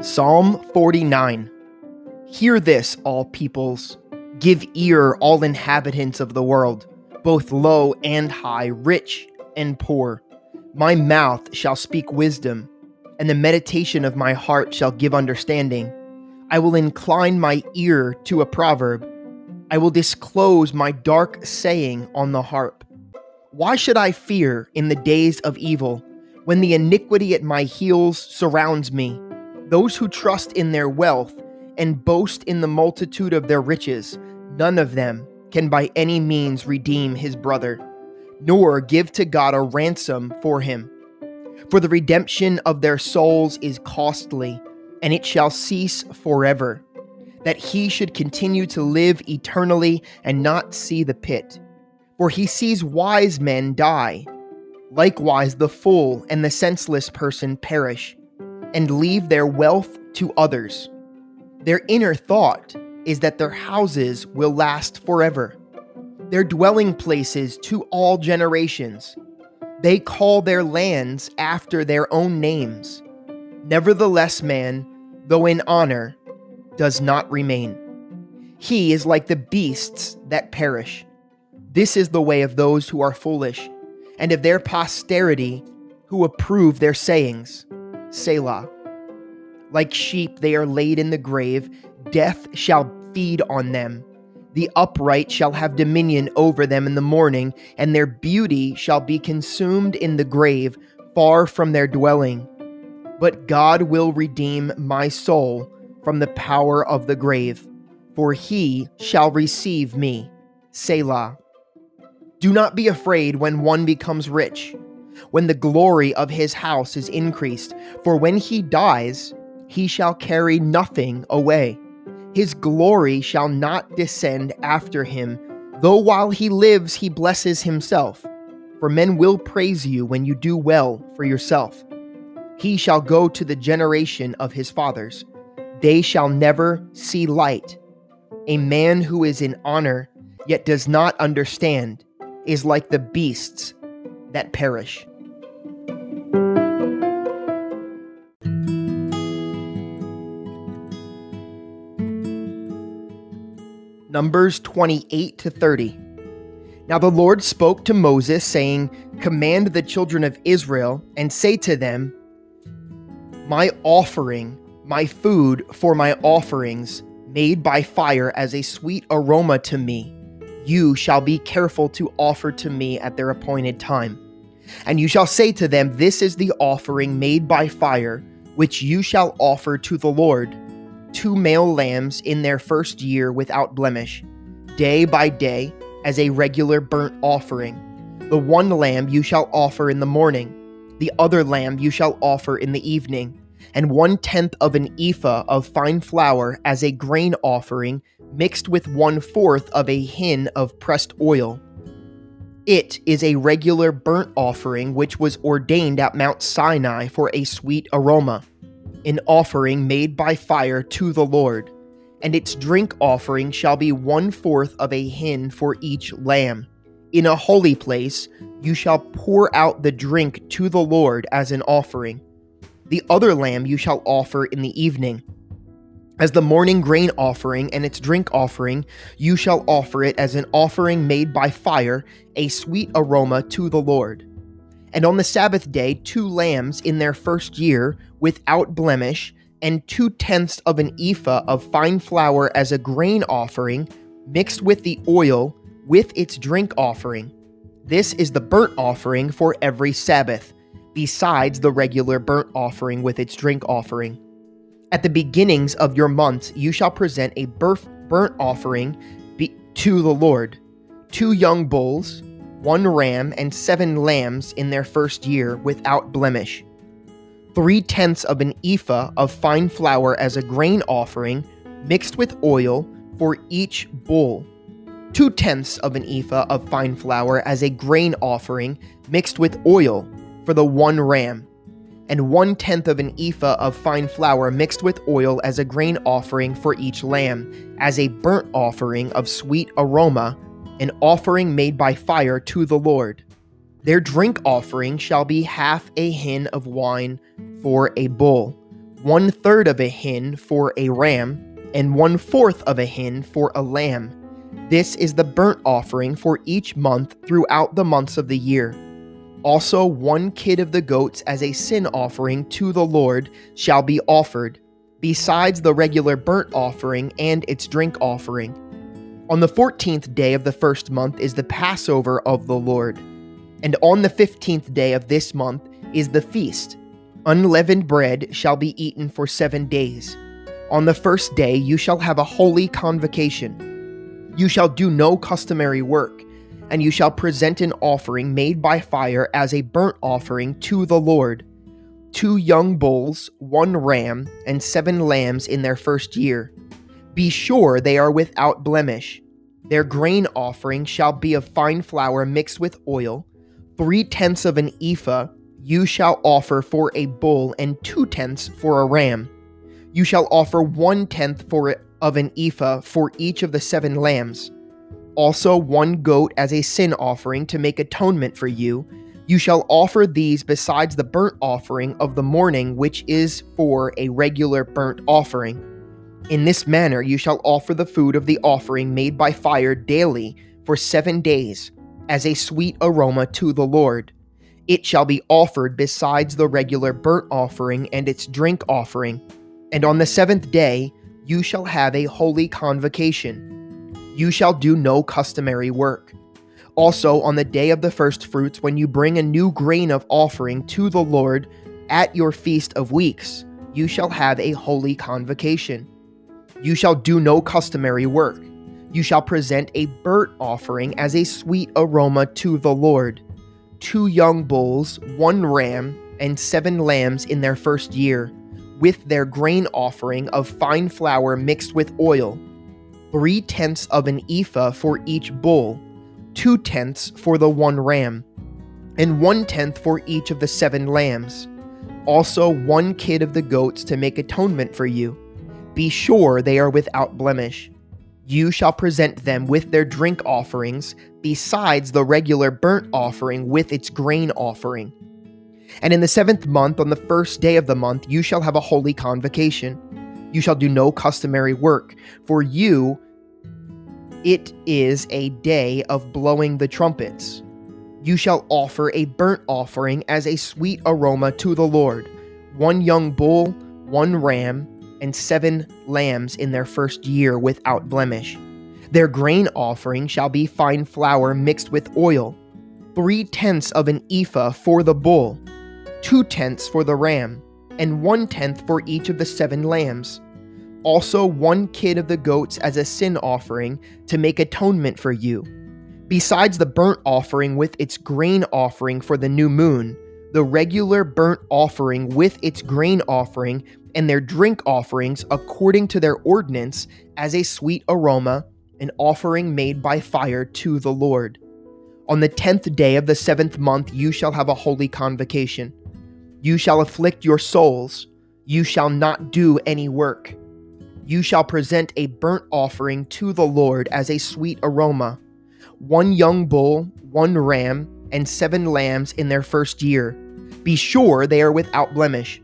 Psalm 49 Hear this, all peoples. Give ear, all inhabitants of the world, both low and high, rich and poor. My mouth shall speak wisdom, and the meditation of my heart shall give understanding. I will incline my ear to a proverb. I will disclose my dark saying on the harp. Why should I fear in the days of evil, when the iniquity at my heels surrounds me? Those who trust in their wealth and boast in the multitude of their riches, none of them can by any means redeem his brother, nor give to God a ransom for him. For the redemption of their souls is costly, and it shall cease forever, that he should continue to live eternally and not see the pit. For he sees wise men die. Likewise, the fool and the senseless person perish and leave their wealth to others. Their inner thought is that their houses will last forever, their dwelling places to all generations. They call their lands after their own names. Nevertheless, man, though in honor, does not remain. He is like the beasts that perish. This is the way of those who are foolish, and of their posterity who approve their sayings. Selah. Like sheep, they are laid in the grave. Death shall feed on them. The upright shall have dominion over them in the morning, and their beauty shall be consumed in the grave, far from their dwelling. But God will redeem my soul from the power of the grave, for he shall receive me. Selah. Do not be afraid when one becomes rich when the glory of his house is increased. For when he dies, he shall carry nothing away. His glory shall not descend after him, though while he lives he blesses himself. For men will praise you when you do well for yourself. He shall go to the generation of his fathers. They shall never see light. A man who is in honor, yet does not understand, is like the beasts that perish. Numbers 28 to 30. Now the Lord spoke to Moses, saying, Command the children of Israel, and say to them, My offering, my food for my offerings, made by fire as a sweet aroma to me, you shall be careful to offer to me at their appointed time. And you shall say to them, This is the offering made by fire, which you shall offer to the Lord two male lambs in their first year without blemish, day by day, as a regular burnt offering. The one lamb you shall offer in the morning, the other lamb you shall offer in the evening, and one tenth of an ephah of fine flour as a grain offering, mixed with one fourth of a hin of pressed oil it is a regular burnt offering which was ordained at Mount Sinai for a sweet aroma, an offering made by fire to the Lord. And its drink offering shall be one fourth of a hin for each lamb. In a holy place you shall pour out the drink to the Lord as an offering. The other lamb you shall offer in the evening. As the morning grain offering and its drink offering, you shall offer it as an offering made by fire, a sweet aroma to the Lord. And on the Sabbath day, two lambs in their first year, without blemish, and two tenths of an ephah of fine flour as a grain offering, mixed with the oil, with its drink offering. This is the burnt offering for every Sabbath, besides the regular burnt offering with its drink offering. At the beginnings of your months, you shall present a burnt offering to the Lord two young bulls, one ram, and seven lambs in their first year without blemish. Three tenths of an ephah of fine flour as a grain offering, mixed with oil, for each bull. Two tenths of an ephah of fine flour as a grain offering, mixed with oil, for the one ram and one tenth of an ephah of fine flour mixed with oil as a grain offering for each lamb, as a burnt offering of sweet aroma, an offering made by fire to the Lord. Their drink offering shall be half a hin of wine for a bull, one third of a hin for a ram, and one fourth of a hin for a lamb. This is the burnt offering for each month throughout the months of the year. Also, one kid of the goats as a sin offering to the Lord shall be offered, besides the regular burnt offering and its drink offering. On the fourteenth day of the first month is the Passover of the Lord. And on the fifteenth day of this month is the feast. Unleavened bread shall be eaten for seven days. On the first day you shall have a holy convocation. You shall do no customary work, and you shall present an offering made by fire as a burnt offering to the Lord two young bulls, one ram, and seven lambs in their first year. Be sure they are without blemish. Their grain offering shall be of fine flour mixed with oil three tenths of an ephah you shall offer for a bull, and two tenths for a ram. You shall offer one tenth for of an ephah for each of the seven lambs. Also, one goat as a sin offering to make atonement for you. You shall offer these besides the burnt offering of the morning, which is for a regular burnt offering. In this manner you shall offer the food of the offering made by fire daily for seven days as a sweet aroma to the Lord. It shall be offered besides the regular burnt offering and its drink offering. And on the seventh day you shall have a holy convocation. You shall do no customary work. Also, on the day of the first fruits, when you bring a new grain of offering to the Lord at your feast of weeks, you shall have a holy convocation. You shall do no customary work you shall present a burnt offering as a sweet aroma to the Lord two young bulls, one ram, and seven lambs in their first year, with their grain offering of fine flour mixed with oil, three tenths of an ephah for each bull, two tenths for the one ram, and one tenth for each of the seven lambs. Also, one kid of the goats to make atonement for you. Be sure they are without blemish you shall present them with their drink offerings, besides the regular burnt offering with its grain offering. And in the seventh month, on the first day of the month, you shall have a holy convocation. You shall do no customary work, for you it is a day of blowing the trumpets. You shall offer a burnt offering as a sweet aroma to the Lord one young bull, one ram, and seven lambs in their first year without blemish. Their grain offering shall be fine flour mixed with oil, three tenths of an ephah for the bull, two tenths for the ram, and one tenth for each of the seven lambs. Also, one kid of the goats as a sin offering to make atonement for you. Besides the burnt offering with its grain offering for the new moon, the regular burnt offering with its grain offering and their drink offerings according to their ordinance as a sweet aroma, an offering made by fire to the Lord. On the tenth day of the seventh month you shall have a holy convocation. You shall afflict your souls. You shall not do any work. You shall present a burnt offering to the Lord as a sweet aroma one young bull, one ram, and seven lambs in their first year. Be sure they are without blemish.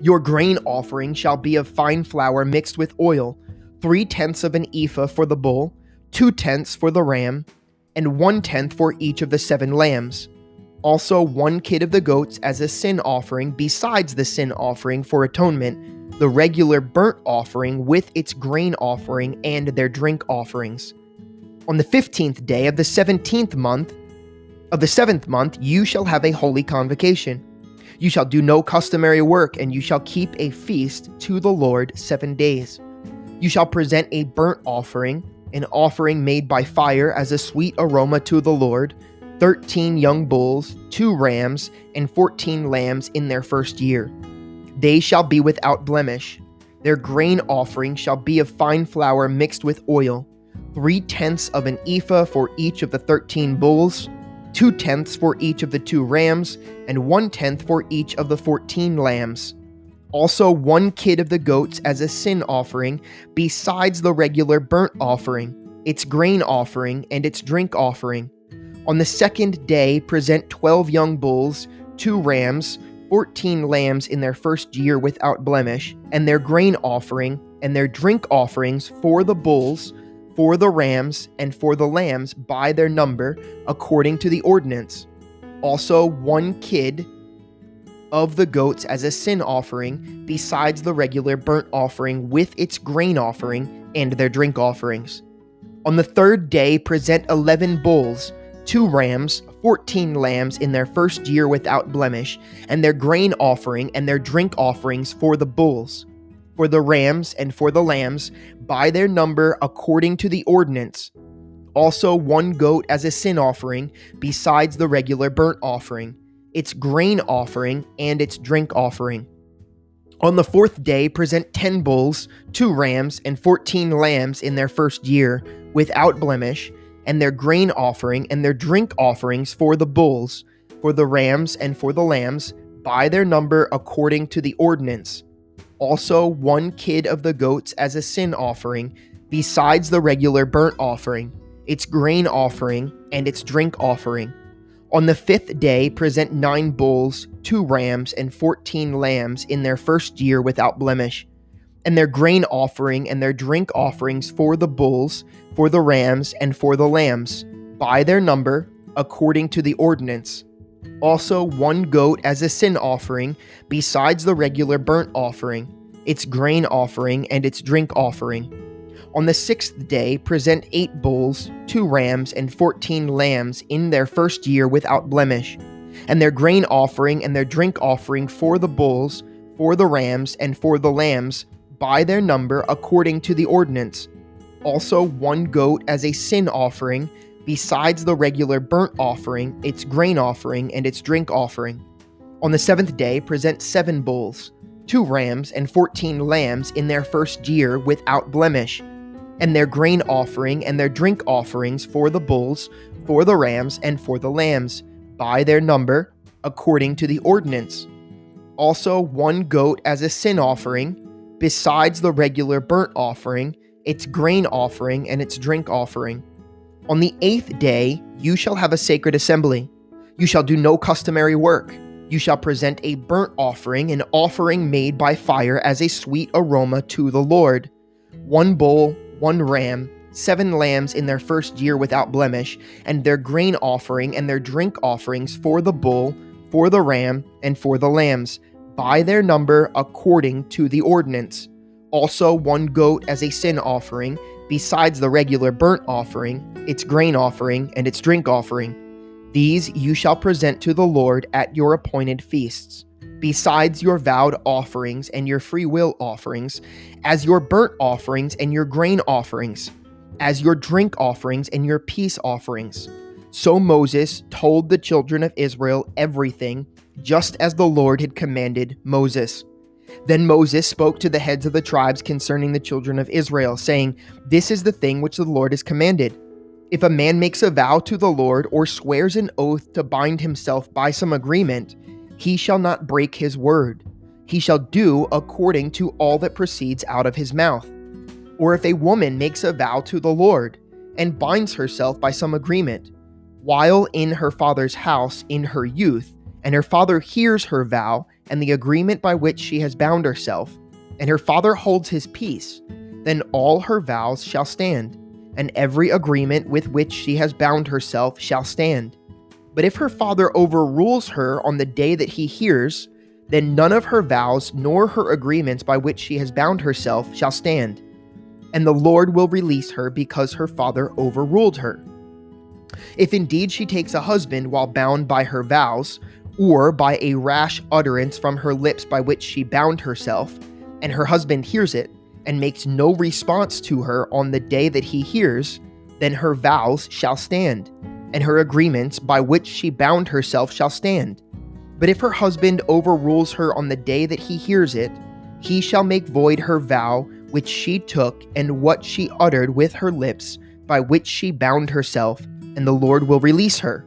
Your grain offering shall be of fine flour mixed with oil, three tenths of an ephah for the bull, two tenths for the ram, and one tenth for each of the seven lambs. Also, one kid of the goats as a sin offering, besides the sin offering for atonement, the regular burnt offering with its grain offering and their drink offerings. On the fifteenth day of the seventeenth month, of the seventh month, you shall have a holy convocation. You shall do no customary work, and you shall keep a feast to the Lord seven days. You shall present a burnt offering, an offering made by fire as a sweet aroma to the Lord, thirteen young bulls, two rams, and fourteen lambs in their first year. They shall be without blemish. Their grain offering shall be of fine flour mixed with oil, three tenths of an ephah for each of the thirteen bulls two tenths for each of the two rams, and one tenth for each of the fourteen lambs. Also, one kid of the goats as a sin offering, besides the regular burnt offering, its grain offering, and its drink offering. On the second day, present 12 young bulls, two rams, 14 lambs in their first year without blemish, and their grain offering and their drink offerings for the bulls, for the rams, and for the lambs by their number, according to the ordinance. Also, one kid of the goats as a sin offering, besides the regular burnt offering with its grain offering and their drink offerings. On the third day, present 11 bulls, two rams, 14 lambs in their first year without blemish, and their grain offering and their drink offerings for the bulls, for the rams and for the lambs, by their number according to the ordinance. Also, one goat as a sin offering, besides the regular burnt offering its grain offering, and its drink offering. On the fourth day, present ten bulls, two rams, and fourteen lambs in their first year, without blemish, and their grain offering and their drink offerings for the bulls, for the rams, and for the lambs, by their number according to the ordinance. Also, one kid of the goats as a sin offering, besides the regular burnt offering, its grain offering, and its drink offering on the fifth day, present nine bulls, two rams, and fourteen lambs in their first year without blemish, and their grain offering and their drink offerings for the bulls, for the rams, and for the lambs, by their number, according to the ordinance. Also, one goat as a sin offering, besides the regular burnt offering, its grain offering, and its drink offering on the sixth day, present eight bulls, two rams, and fourteen lambs in their first year without blemish, and their grain offering and their drink offering for the bulls, for the rams, and for the lambs, by their number according to the ordinance. Also, one goat as a sin offering, besides the regular burnt offering, its grain offering, and its drink offering. On the seventh day, present seven bulls, two rams, and fourteen lambs in their first year without blemish and their grain offering and their drink offerings for the bulls, for the rams, and for the lambs, by their number, according to the ordinance. Also, one goat as a sin offering, besides the regular burnt offering, its grain offering, and its drink offering. On the eighth day, you shall have a sacred assembly. You shall do no customary work. You shall present a burnt offering, an offering made by fire as a sweet aroma to the Lord. One bull, one ram, seven lambs in their first year without blemish, and their grain offering and their drink offerings for the bull, for the ram, and for the lambs, by their number according to the ordinance. Also, one goat as a sin offering, besides the regular burnt offering, its grain offering, and its drink offering. These you shall present to the Lord at your appointed feasts besides your vowed offerings and your free will offerings, as your burnt offerings and your grain offerings, as your drink offerings and your peace offerings. So Moses told the children of Israel everything, just as the Lord had commanded Moses. Then Moses spoke to the heads of the tribes concerning the children of Israel, saying, This is the thing which the Lord has commanded. If a man makes a vow to the Lord or swears an oath to bind himself by some agreement, he shall not break his word. He shall do according to all that proceeds out of his mouth. Or if a woman makes a vow to the Lord and binds herself by some agreement, while in her father's house in her youth, and her father hears her vow and the agreement by which she has bound herself, and her father holds his peace, then all her vows shall stand, and every agreement with which she has bound herself shall stand. But if her father overrules her on the day that he hears, then none of her vows nor her agreements by which she has bound herself shall stand, and the Lord will release her because her father overruled her. If indeed she takes a husband while bound by her vows, or by a rash utterance from her lips by which she bound herself, and her husband hears it, and makes no response to her on the day that he hears, then her vows shall stand and her agreements by which she bound herself shall stand. But if her husband overrules her on the day that he hears it, he shall make void her vow which she took and what she uttered with her lips by which she bound herself, and the Lord will release her.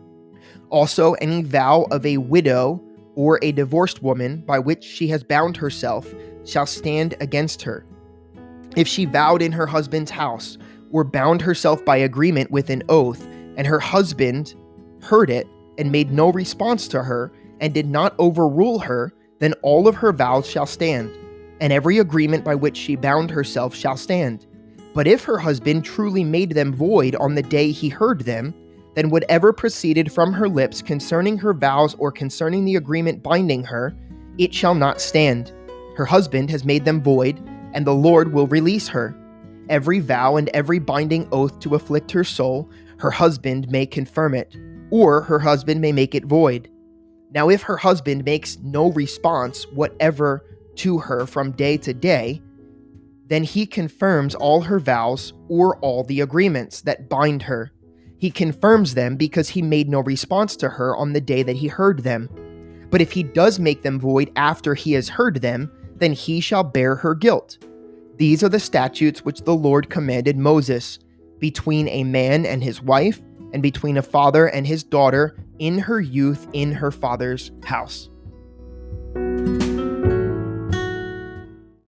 Also, any vow of a widow or a divorced woman by which she has bound herself shall stand against her. If she vowed in her husband's house, or bound herself by agreement with an oath, and her husband heard it and made no response to her, and did not overrule her, then all of her vows shall stand, and every agreement by which she bound herself shall stand. But if her husband truly made them void on the day he heard them, then whatever proceeded from her lips concerning her vows or concerning the agreement binding her, it shall not stand. Her husband has made them void, and the Lord will release her. Every vow and every binding oath to afflict her soul, her husband may confirm it, or her husband may make it void. Now, if her husband makes no response whatever to her from day to day, then he confirms all her vows or all the agreements that bind her. He confirms them because he made no response to her on the day that he heard them. But if he does make them void after he has heard them, then he shall bear her guilt. These are the statutes which the Lord commanded Moses between a man and his wife, and between a father and his daughter in her youth in her father's house.